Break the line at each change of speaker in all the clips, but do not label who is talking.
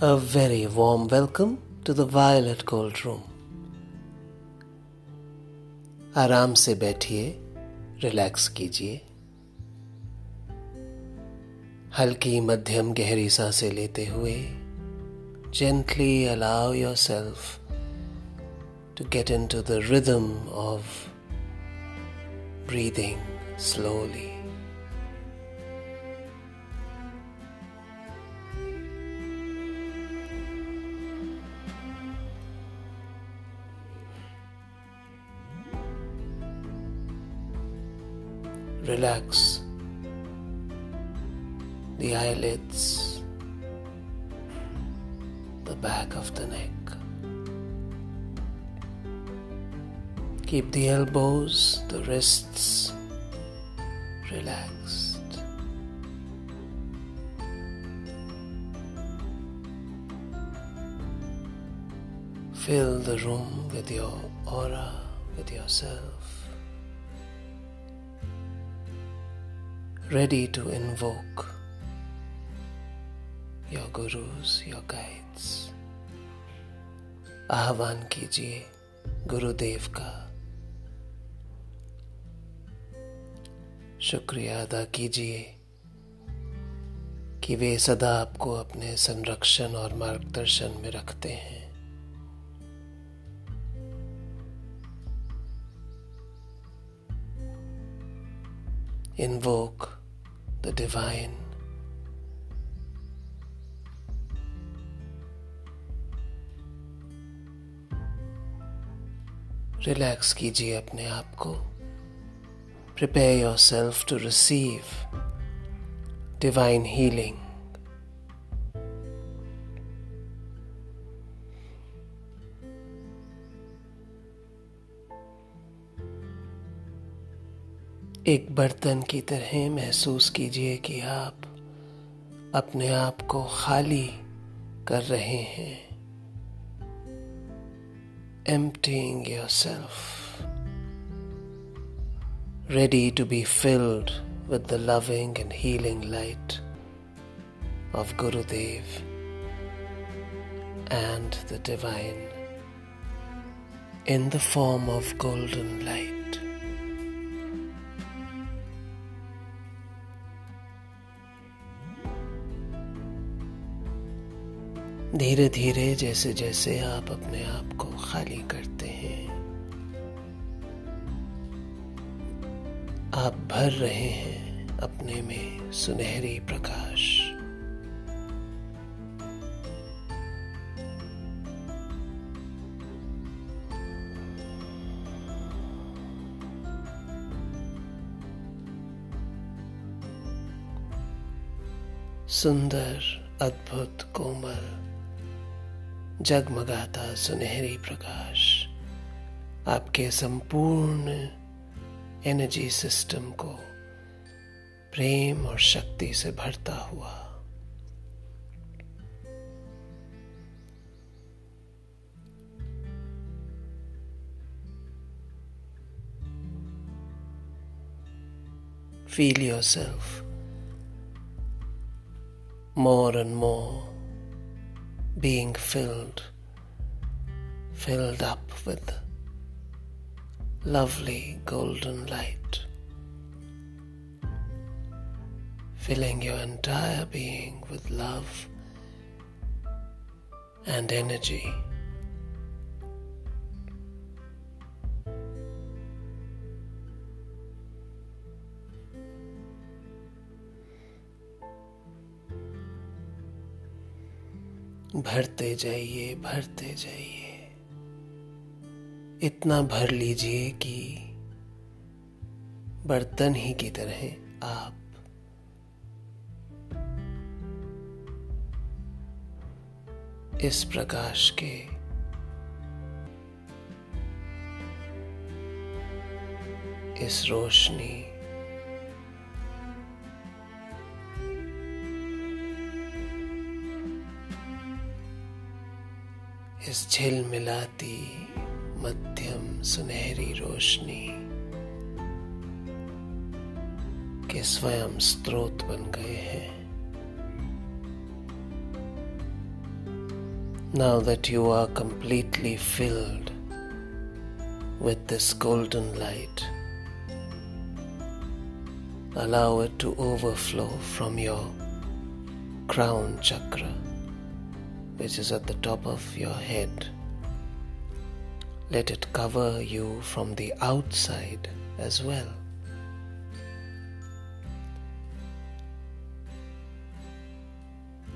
A very warm welcome to the Violet Gold Room. आराम से बैठिए रिलैक्स कीजिए हल्की मध्यम गहरी सांसें लेते हुए gently allow yourself to get into the rhythm of breathing slowly. Relax the eyelids, the back of the neck. Keep the elbows, the wrists relaxed. Fill the room with your aura, with yourself. Ready to invoke your gurus, your guides. आह्वान कीजिए गुरुदेव का शुक्रिया अदा कीजिए कि वे सदा आपको अपने संरक्षण और मार्गदर्शन में रखते हैं invoke the divine. रिलैक्स कीजिए अपने आप को prepare yourself to receive divine healing एक बर्तन की तरह महसूस कीजिए कि आप अपने आप को खाली कर रहे हैं। Emptying yourself ready to be filled with the loving and healing light of Gurudev and the divine in the form of golden light धीरे धीरे जैसे जैसे आप अपने आप को खाली करते हैं, आप भर रहे हैं अपने में सुनहरी प्रकाश। सुंदर, अद्भुत, कोमल जगमगाता सुनहरी प्रकाश आपके संपूर्ण एनर्जी सिस्टम को प्रेम और शक्ति से भरता हुआ। Feel yourself more and more being filled, filled up with lovely golden light, filling your entire being with love and energy. भरते जाइए भरते जाइए। इतना भर लीजिए कि बर्तन ही की तरह आप इस प्रकाश के इस रोशनी इस झिल मिलाती मध्यम सुनहरी रोशनी के स्वयं स्रोत बन गए हैं। Now that you are completely filled with this golden light allow it to overflow from your crown chakra which is at the top of your head. Let it cover you from the outside as well.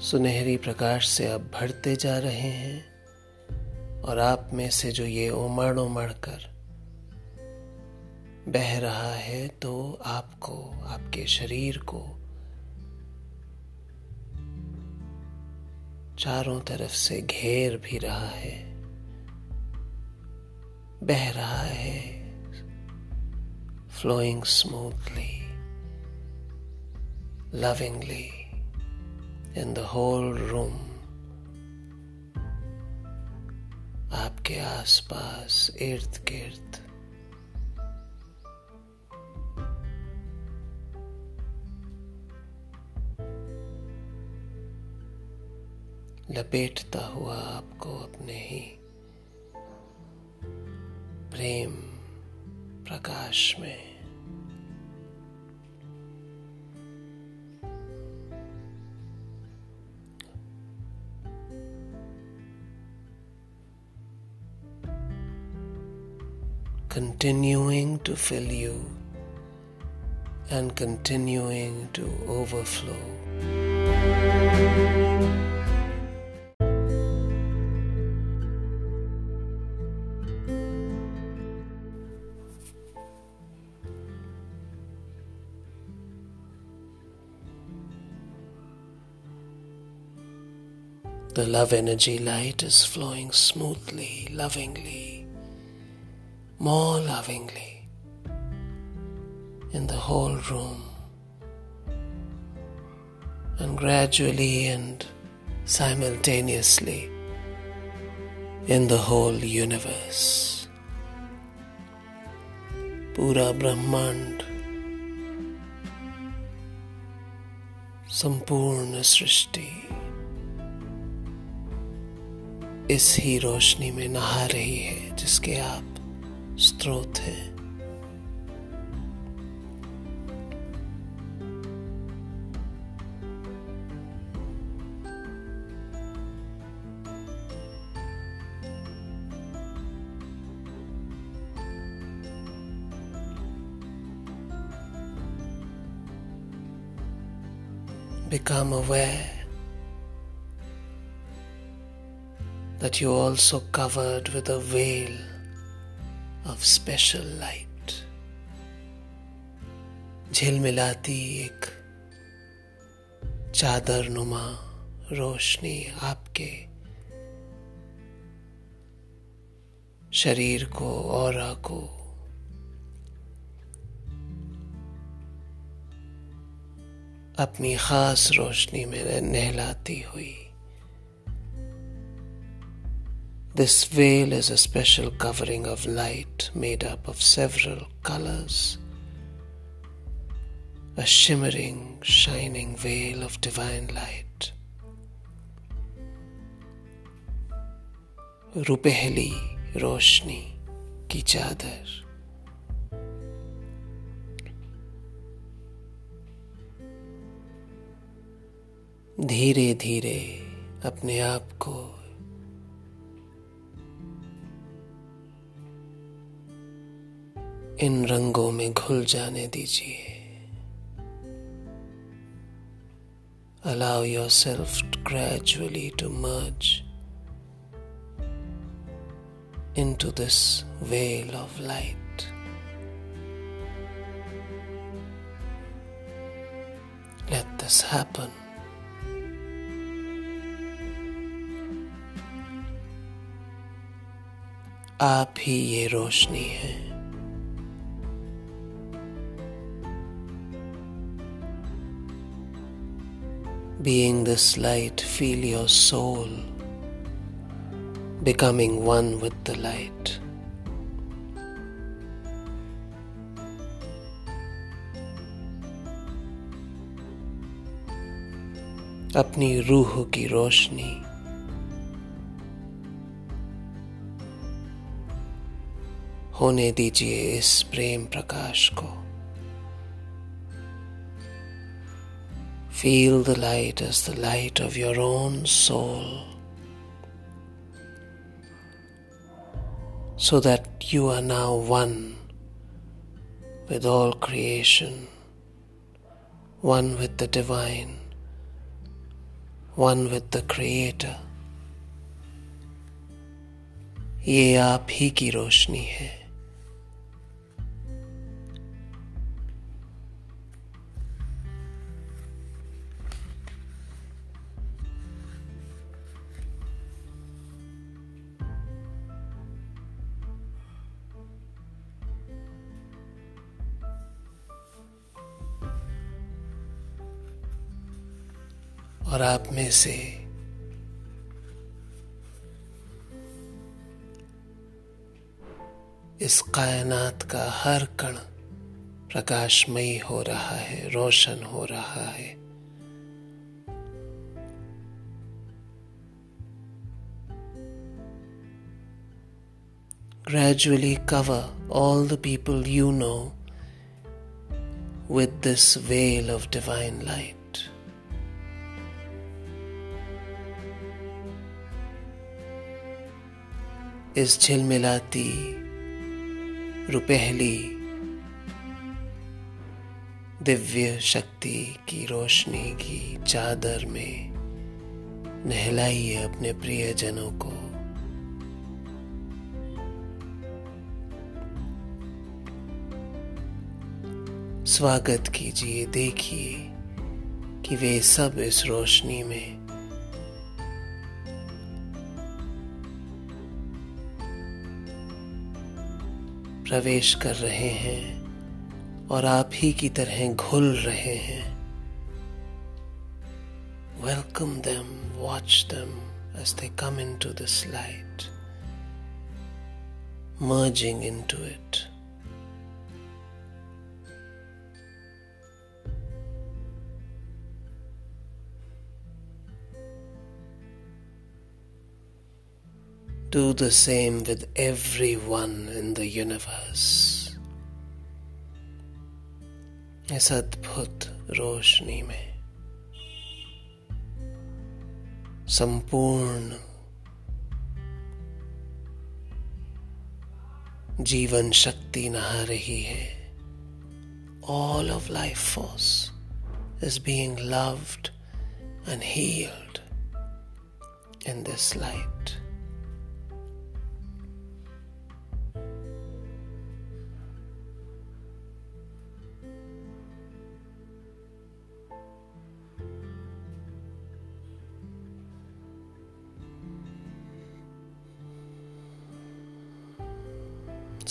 सुनहरी प्रकाश से आप भरते जा रहे हैं और आप में से जो ये उमड़ उमड़ कर बह रहा है तो आपको आपके शरीर को चारों तरफ़ से घेर भी रहा है, बह रहा है flowing smoothly lovingly in the whole room, आपके आसपास इर्द गिर्द लपेटता हुआ आपको अपने ही प्रेम प्रकाश में continuing to fill you and continuing to overflow. The love energy light is flowing smoothly, lovingly, more lovingly in the whole room. And gradually and simultaneously in the whole universe. Pura Brahmand, Sampurna Srishti. इस ही रोशनी में नहा रही है जिसके आप स्रोत हैं। Become aware that you also covered with a veil of special light झिलमिलाती एक चादर नुमा रोशनी आपके शरीर को और को अपनी खास रोशनी में नहलाती हुई This veil is a special covering of light made up of several colors. A shimmering, shining veil of divine light. रुपहली रोशनी की चादर धीरे धीरे अपने आप को इन रंगों में घुल जाने दीजिए। Allow yourself gradually to merge into this well of light let this happen आप ही ये रोशनी है। Being this light, feel your soul becoming one with the light. Apni रूह ki roshni. होने दीजिए इस प्रेम प्रकाश को Feel the light as the light of your own soul, so that you are now one with all creation, one with the divine, one with the Creator. ये आप ही की रोशनी है से। इस कायनात का हर कण प्रकाशमयी हो रहा है, रोशन हो रहा है। Gradually cover all the people you know with this well of divine life इस झिलमिलाती रुपहली दिव्य शक्ति की रोशनी की चादर में नहलाइए अपने प्रियजनों को। स्वागत कीजिए, देखिए कि वे सब इस रोशनी में प्रवेश कर रहे हैं और आप ही की तरह घुल रहे हैं। Welcome them watch them as they come into this light merging into it Do the same with everyone in the universe. इस अद्भुत रोशनी में संपूर्ण जीवन शक्ति नहा रही है all of life force is being loved and healed in this light.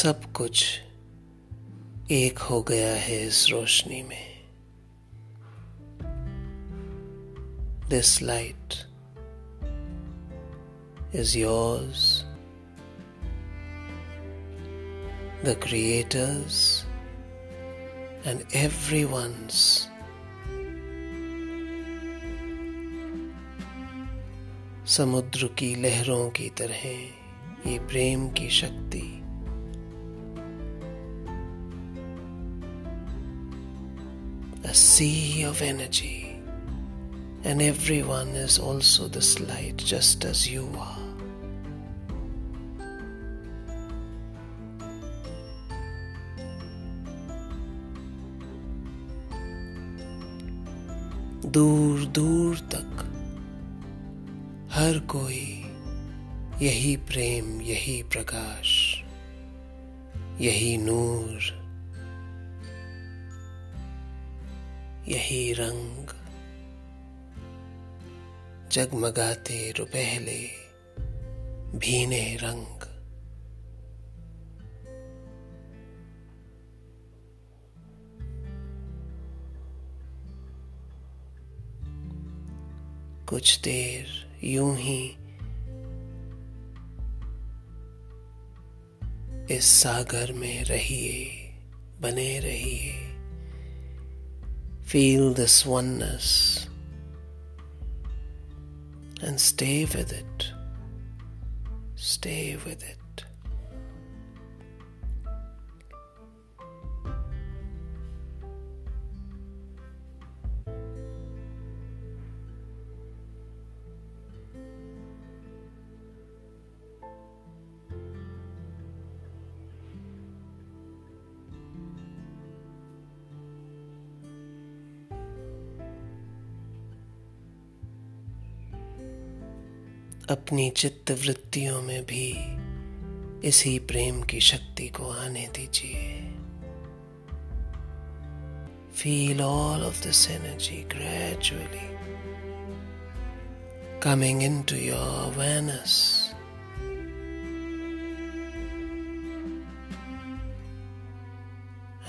सब कुछ एक हो गया है इस रोशनी में। This light is yours the creator's and everyone's समुद्र की लहरों की तरह ये प्रेम की शक्ति sea of energy, and everyone is also this light just as you are. दूर दूर तक हर कोई यही प्रेम यही प्रकाश यही नूर यही रंग जगमगाते रुपहले भीने रंग। कुछ देर यूँ ही इस सागर में रहिए, बने रहिए। Feel this oneness and stay with it. Stay with it. अपनी चित्त वृत्तियों में भी इसी प्रेम की शक्ति को आने दीजिए। Feel all of this energy gradually coming in to your awareness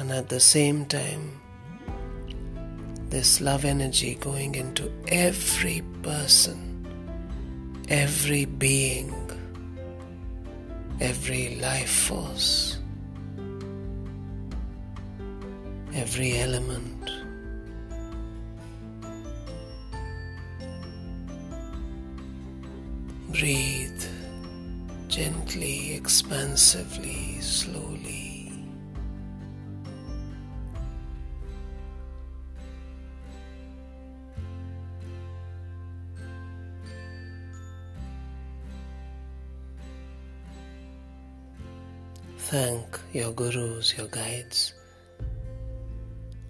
and at the same time this love energy going in to every person every being, every life force, every element. Breathe gently, expansively, slowly. Thank your gurus, your guides,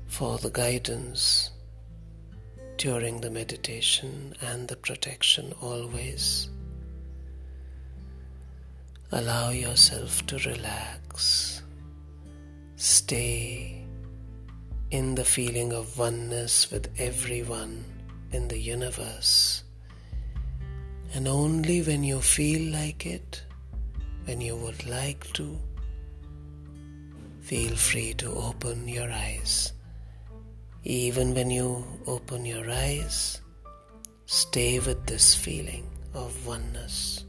for the guidance during the meditation and the protection always. Allow yourself to relax. Stay in the feeling of oneness with everyone in the universe. And only when you feel like it, when you would like to, feel free to open your eyes. Even when you open your eyes, stay with this feeling of oneness.